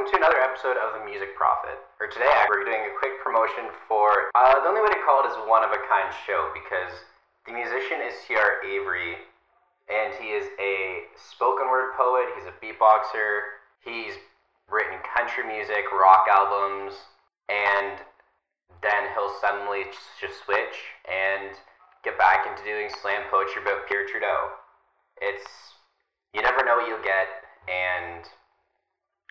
welcome to another episode of The Music Prophet. For today, we're doing a quick promotion for uh, the only way to call it is one of a kind show because the musician is C.R. Avery, and he is a spoken word poet. He's a beatboxer. He's written country music, rock albums, and then he'll suddenly just switch and get back into doing slam poetry about Pierre Trudeau. It's you never know what you'll get, and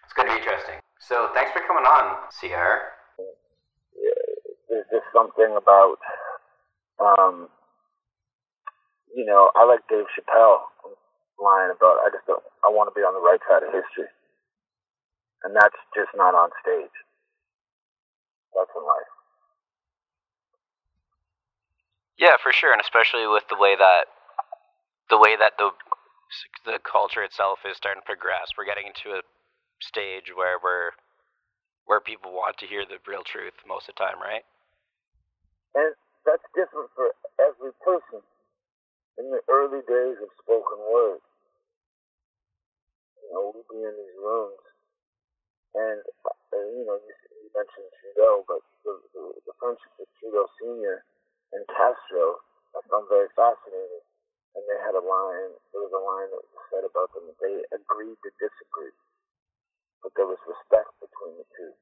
it's going to be interesting. So thanks for coming on, CR. There's just something about, um, you know, I like Dave Chappelle line about I just don't, I want to be on the right side of history, and that's just not on stage. That's in life. Yeah, for sure, and especially with the way that the way that the the culture itself is starting to progress. We're getting into a stage where we're where people want to hear the real truth most of the time, right? And that's different for every person. In the early days of spoken word, you know, we'd be in these rooms, and, uh, you know, you, you mentioned Trudeau, but the, the, the friendship with Trudeau Senior and Castro, I found very fascinating and they had a line. There was a line that was said about them. that They agreed to disagree, but there was respect between the two.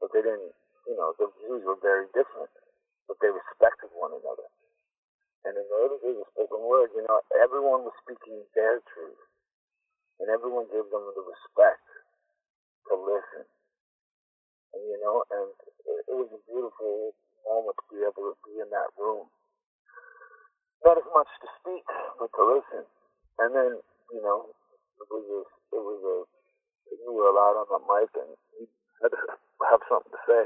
But they didn't, you know, the views were very different, but they respected one another. And in the early days of spoken word, you know, everyone was speaking their truth, and everyone gave them the respect to listen. And you know, and it, it was a beautiful moment to be able to be in that room not as much to speak, but to listen. And then, you know, it was a, it was a, you were allowed on the mic and you had to have something to say.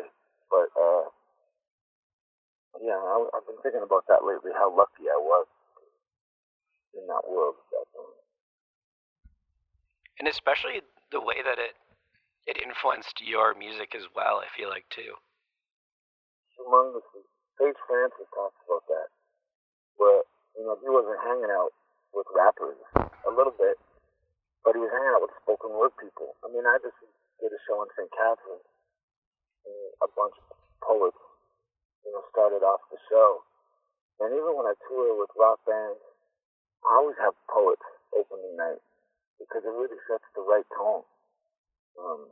But, uh, yeah, I, I've been thinking about that lately, how lucky I was in that world And especially the way that it it influenced your music as well, I feel like, too. Tremendously. Sage Francis talks about that where you know he wasn't hanging out with rappers a little bit, but he was hanging out with spoken word people. I mean, I just did a show in St. Catharines, and a bunch of poets, you know, started off the show. And even when I tour with rock bands, I always have poets open the night because it really sets the right tone. Um,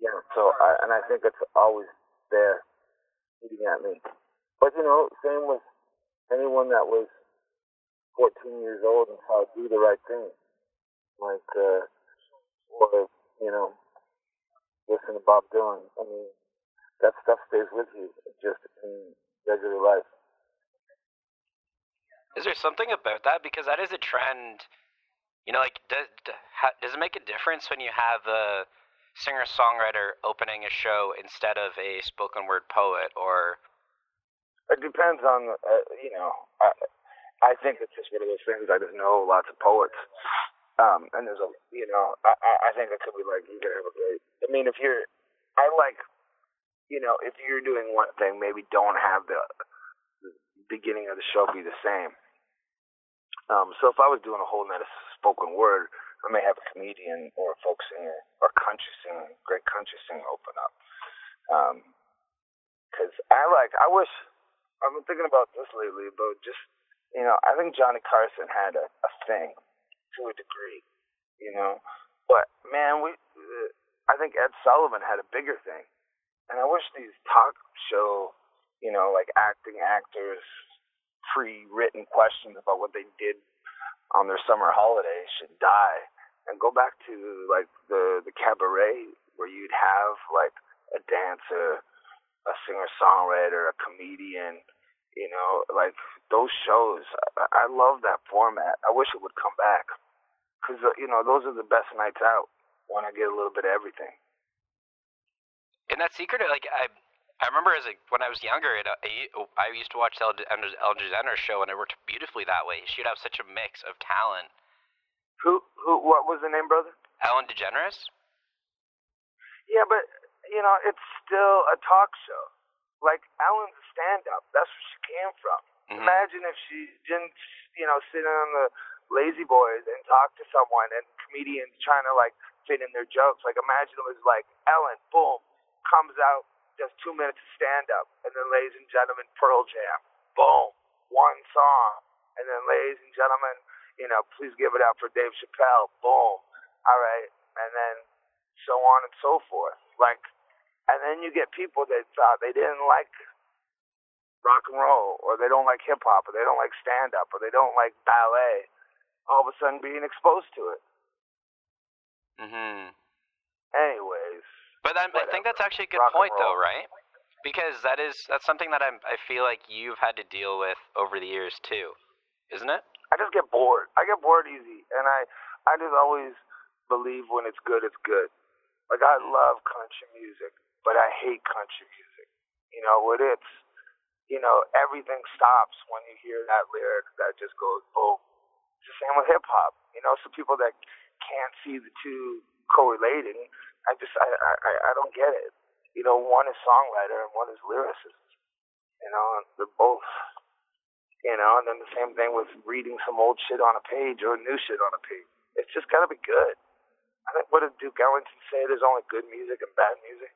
yeah, so I, and I think it's always there, eating at me. But you know, same with anyone that was 14 years old and saw do the right thing, like, uh, or, you know, listen to Bob Dylan. I mean, that stuff stays with you just in regular life. Is there something about that? Because that is a trend. You know, like, does, does it make a difference when you have a singer songwriter opening a show instead of a spoken word poet or it depends on, uh, you know, I, I think it's just one of those things. I just know lots of poets. Um, and there's a, you know, I, I think it could be like, you could have a great, I mean, if you're, I like, you know, if you're doing one thing, maybe don't have the, the beginning of the show be the same. Um, so if I was doing a whole night of spoken word, I may have a comedian or a folk singer or country singer, great country singer open up. Um, cause I like, I wish, I've been thinking about this lately but just you know I think Johnny Carson had a, a thing to a degree, you know, but man we uh, I think Ed Sullivan had a bigger thing, and I wish these talk show you know like acting actors pre-written questions about what they did on their summer holiday should die. And go back to like the the cabaret where you'd have like a dancer a singer songwriter, a comedian, you know, like those shows. I, I love that format. I wish it would come back because uh, you know those are the best nights out when I get a little bit of everything. And that secret, like I, I remember as a, when I was younger, it, I, I used to watch the Ellen DeGeneres show, and it worked beautifully that way. She'd have such a mix of talent. Who, who, what was the name, brother? Ellen DeGeneres. Yeah, but you know, it's still a talk show. Like Ellen's a stand-up. That's where she came from. Mm-hmm. Imagine if she didn't, you know, sit on the lazy boys and talk to someone and comedians trying to like fit in their jokes. Like imagine it was like Ellen, boom, comes out, does two minutes of stand up, and then ladies and gentlemen, Pearl Jam, boom, one song. And then ladies and gentlemen, you know, please give it up for Dave Chappelle, boom. All right. And then so on and so forth. Like and then you get people that thought they didn't like rock and roll, or they don't like hip hop, or they don't like stand up, or they don't like ballet, all of a sudden being exposed to it. Mhm. Anyways. But I, I think that's actually a good point, though, right? Because that is that's something that I'm I feel like you've had to deal with over the years too, isn't it? I just get bored. I get bored easy, and I I just always believe when it's good, it's good. Like I mm. love country music, but I hate country music. You know, what it's you know, everything stops when you hear that lyric that just goes boom. It's the same with hip hop. You know, some people that can't see the two correlating, I just I, I I don't get it. You know, one is songwriter and one is lyricist. You know, they're both. You know, and then the same thing with reading some old shit on a page or new shit on a page. It's just gotta be good. I think what did Duke Ellington say? There's only good music and bad music.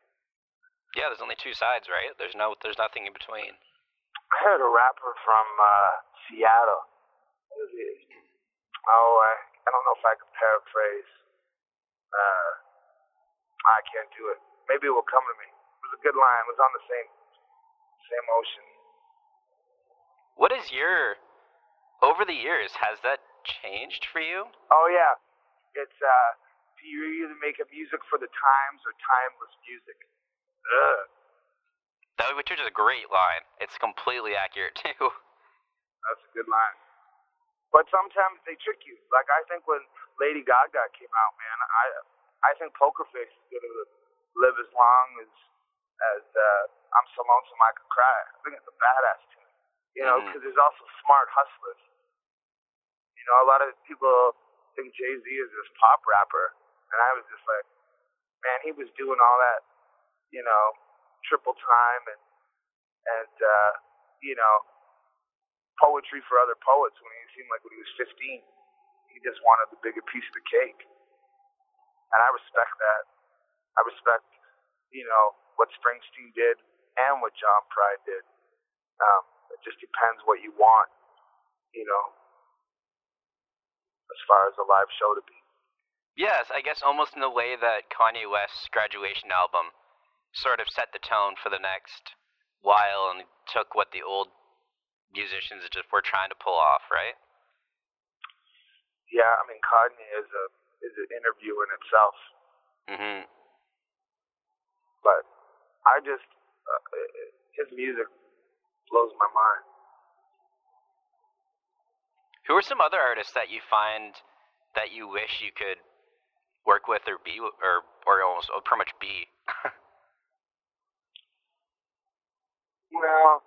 Yeah, there's only two sides, right? There's no, there's nothing in between. I heard a rapper from uh, Seattle. What is he? Oh, I, I don't know if I can paraphrase. Uh, I can't do it. Maybe it will come to me. It was a good line. It was on the same same ocean. What is your over the years has that changed for you? Oh yeah. It's uh you either make a music for the times or timeless music. Ugh. That, which is a great line. It's completely accurate too. That's a good line. But sometimes they trick you. Like I think when Lady Gaga came out, man, I I think Poker Face is gonna live as long as as uh, I'm so lonesome I could cry. I think it's a badass tune. You know, because mm-hmm. there's also smart hustlers. You know, a lot of people think Jay Z is this pop rapper, and I was just like, man, he was doing all that, you know, triple time and and uh, you know poetry for other poets when he seemed like when he was 15 he just wanted the bigger piece of the cake. And I respect that. I respect you know what Springsteen did and what John Prine did. Um, it just depends what you want you know as far as a live show to be. Yes I guess almost in the way that Kanye West's graduation album sort of set the tone for the next while and took what the old musicians just were trying to pull off, right? Yeah, I mean Kanye is a is an interview in itself. Mhm. But I just uh, his music blows my mind. Who are some other artists that you find that you wish you could work with or be or or almost or pretty much be? Well,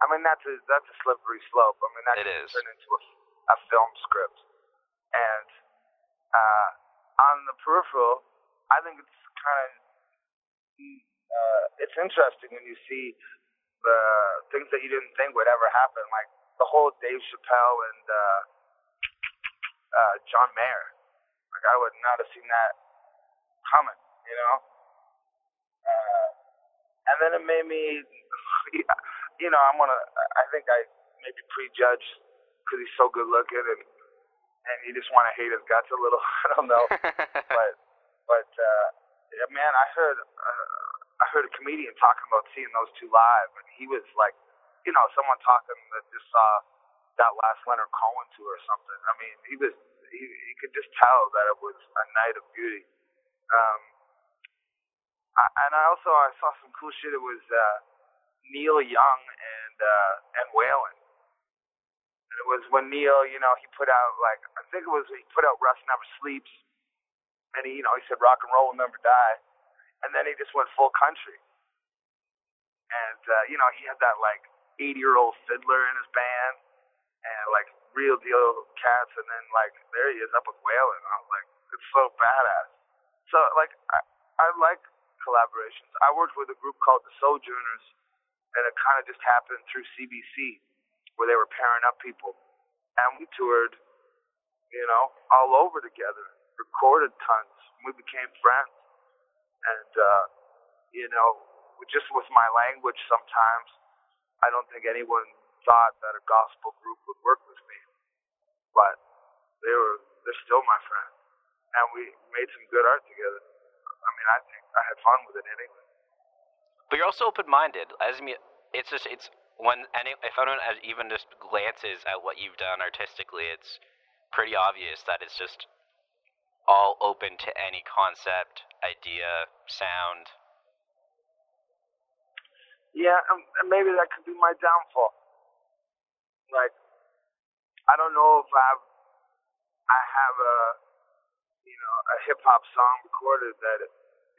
I mean that's a that's a slippery slope. I mean that it can is. turn into a, a film script. And uh, on the peripheral, I think it's kind of uh, it's interesting when you see the things that you didn't think would ever happen, like the whole Dave Chappelle and uh, uh, John Mayer. Like I would not have seen that coming, you know. Uh, and then it made me you know, I'm gonna. I think I maybe prejudge because he's so good looking and and you just want to hate his guts a little. I don't know, but but uh, yeah, man, I heard uh, I heard a comedian talking about seeing those two live, and he was like, you know, someone talking that just saw that last Leonard Cohen tour or something. I mean, he was he, he could just tell that it was a night of beauty. Um, I, and I also I saw some cool shit. It was uh, Neil Young and uh, and Waylon. And it was when Neil, you know, he put out like I think it was he put out Rust Never Sleeps, and he, you know, he said rock and roll will never die, and then he just went full country. And uh, you know, he had that like 80 year old fiddler in his band, and like real deal cats, and then like there he is up with Waylon. I was like, it's so badass. So like I I like collaborations. I worked with a group called the Sojourners and it kind of just happened through CBC, where they were pairing up people, and we toured you know, all over together, recorded tons. We became friends, and uh, you know, just with my language, sometimes I don't think anyone thought that a gospel group would work with me, but they were they're still my friend, and we made some good art together. I mean, I think I had fun with it anyway. But you're also open-minded. As it's just it's when any if anyone even just glances at what you've done artistically, it's pretty obvious that it's just all open to any concept, idea, sound. Yeah, um, and maybe that could be my downfall. Like, I don't know if I've I have a you know a hip hop song recorded that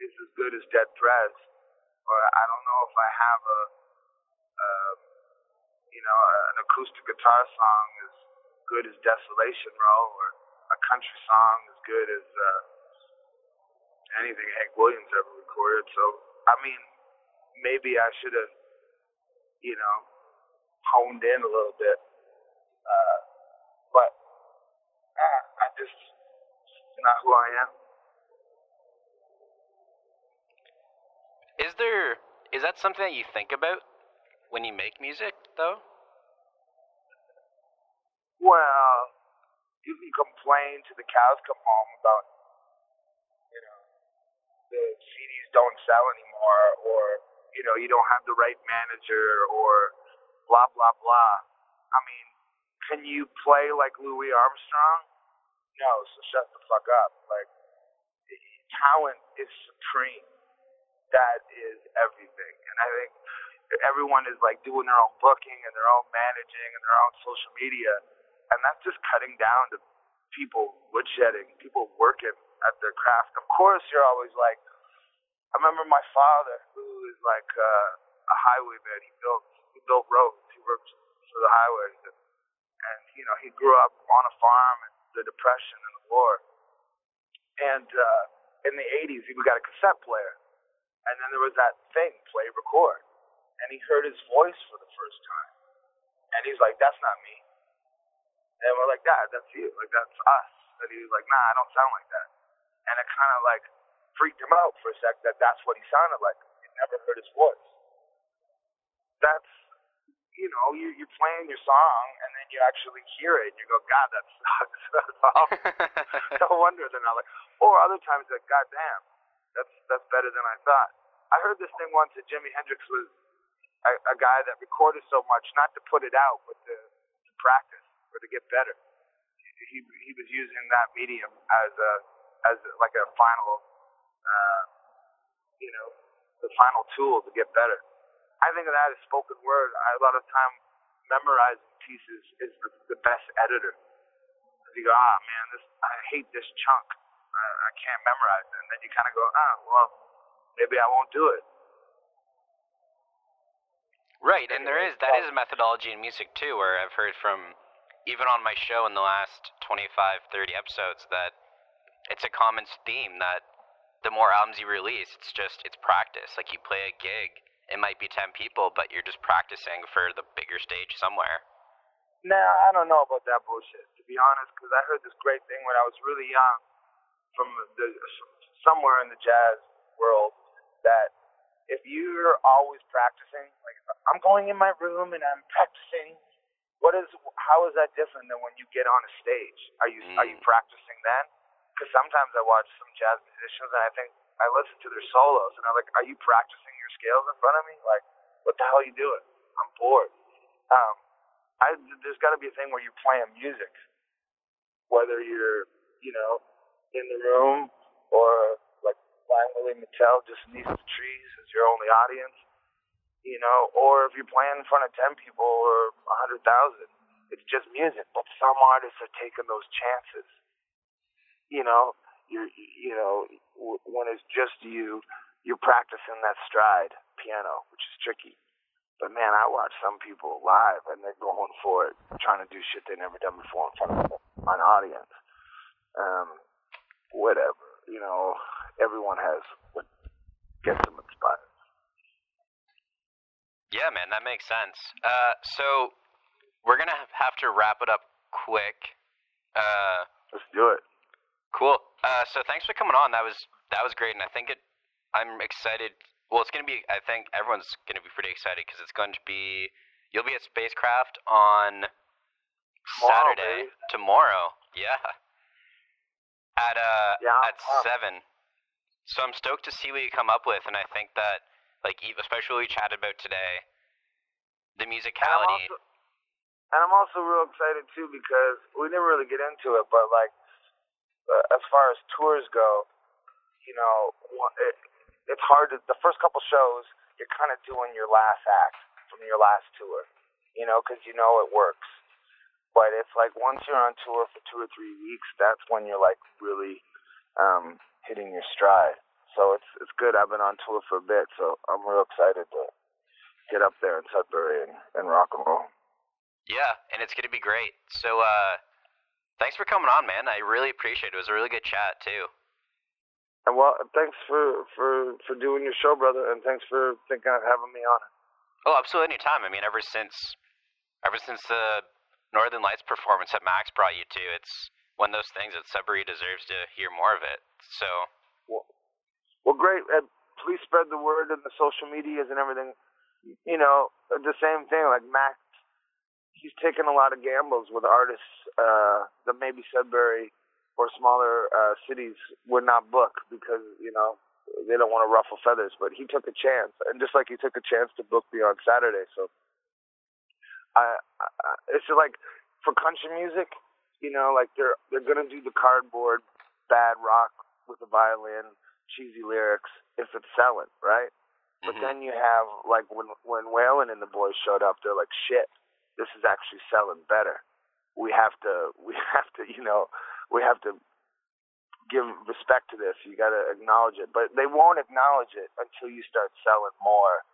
is as good as Dead Prez, or I don't know if I have a, a you know an acoustic guitar song as good as Desolation Row, or a country song as good as uh, anything Hank Williams ever recorded. So I mean, maybe I should have you know honed in a little bit. Uh, but uh, I just not who I am. Is that something that you think about when you make music though? Well, you can complain to the cows come home about you know the CDs don't sell anymore or you know you don't have the right manager or blah blah blah. I mean, can you play like Louis Armstrong? No, so shut the fuck up. Like talent is supreme that is everything. And I think everyone is like doing their own booking and their own managing and their own social media, and that's just cutting down to people woodshedding, people working at their craft. Of course, you're always like, I remember my father, who is like uh, a highwayman. He built he built roads. He worked for the highways, and, and you know he grew up on a farm in the Depression and the war. And uh, in the 80s, he got a cassette player and then there was that thing, play record. And he heard his voice for the first time. And he's like, that's not me. And we're like, Dad, that's you. Like, that's us. And he was like, nah, I don't sound like that. And it kind of like freaked him out for a sec that that's what he sounded like. He never heard his voice. That's, you know, you, you're playing your song and then you actually hear it and you go, God, that sucks. that's awful. no wonder they're not like, or other times like, God damn, that's that's better than I thought. I heard this thing once that Jimi Hendrix was a, a guy that recorded so much, not to put it out, but to, to practice or to get better. He, he was using that medium as a as like a final, uh, you know, the final tool to get better. I think of that as spoken word. I, a lot of time memorizing pieces is the, the best editor. You go, ah man, this I hate this chunk I, I can't memorize it. And then you kind of go, ah, well, maybe I won't do it. Right, and there is that is a methodology in music too, where I've heard from even on my show in the last 25, 30 episodes that it's a common theme that the more albums you release, it's just it's practice. Like you play a gig, it might be 10 people, but you're just practicing for the bigger stage somewhere. Now, I don't know about that bullshit, to be honest, because I heard this great thing when I was really young from the, somewhere in the jazz world that if you're always practicing, like I'm going in my room and I'm practicing, what is how is that different than when you get on a stage? Are you mm. are you mm. practicing then? Because sometimes I watch some jazz musicians and I think I listen to their solos and I'm like, are you practicing your scales in front of me? Like, what the hell are you doing? I'm bored. Um, I, there's got to be a thing where you're playing music, whether you're, you know, in the room or like Blind Willie McTell just neath the trees as your only audience, you know, or if you're playing in front of 10 people or 100,000, it's just music. But some artists are taking those chances. You know, you're, you know, when it's just you, you're practicing that stride piano, which is tricky. But man, I watch some people live and they're going for it, trying to do shit they never done before in front of an audience. Um, whatever. You know, everyone has what gets them inspired. Yeah, man, that makes sense. Uh, so we're gonna have to wrap it up quick. Uh, let's do it. Cool. Uh, so thanks for coming on. That was that was great, and I think it. I'm excited. Well, it's gonna be. I think everyone's gonna be pretty excited because it's going to be. You'll be at Spacecraft on Tomorrow, Saturday. baby. Tomorrow. Yeah. At uh Yeah, at pumped. seven. So I'm stoked to see what you come up with, and I think that like especially what we chatted about today, the And I'm musicality. also, and I'm also real excited too because we didn't really get into it, but like uh, as far as tours go, you know, it, it's hard to. The first couple shows, you're kind of doing your last act from your last tour, you know, because you know it works. But it's like once you're on tour for two or three weeks, that's when you're like really um, hitting your stride. So it's it's good. I've been on tour for a bit, so I'm real excited to get up there in Sudbury and, and rock and roll. Yeah, and it's gonna be great. So uh, thanks for coming on, man. I really appreciate it. It was a really good chat too. And well, thanks for for for doing your show, brother, and thanks for thinking of having me on it. Oh, absolutely anytime. I mean, ever since, ever since the Northern Lights performance that Max brought you to, it's one of those things that Sudbury deserves to hear more of it. So, Well, well great. Please spread the word in the social medias and everything. You know, the same thing. Like Max, he's taken a lot of gambles with artists uh, that maybe Sudbury or smaller uh, cities would not book because you know they don't want to ruffle feathers. But he took a chance, and just like he took a chance to book me on Saturday, so I, I it's just like for country music, you know, like they're they're gonna do the cardboard bad rock with the violin, cheesy lyrics if it's selling, right? But mhm. then you have like when when Waylon and the boys showed up, they're like, shit, this is actually selling better. We have to we have to you know we have to give respect to this. You got to acknowledge it, but they won't acknowledge it until you start selling more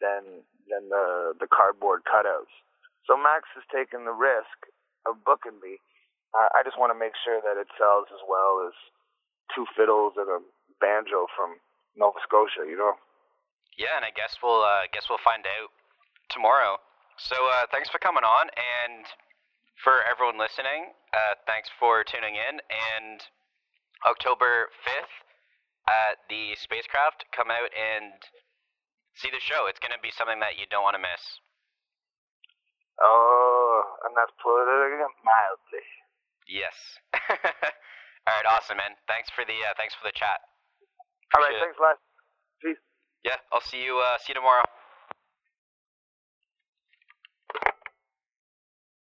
than than the the cardboard cutouts. So Max has taken the risk of booking me. Uh, I just want to make sure that it sells as well as two fiddles and a banjo from Nova Scotia. You know. yeah, and I guess we'll, uh, guess we'll find out tomorrow. So, uh, thanks for coming on, and for everyone listening, uh, thanks for tuning in. And October fifth at the spacecraft, come out and see the show. It's gonna be something that you don't want to miss. Oh, and that's it mildly. Yes. All right, awesome, man. Thanks for the uh, thanks for the chat. All right, Appreciate thanks, Les. Peace. Yeah, I'll see you uh, see you tomorrow.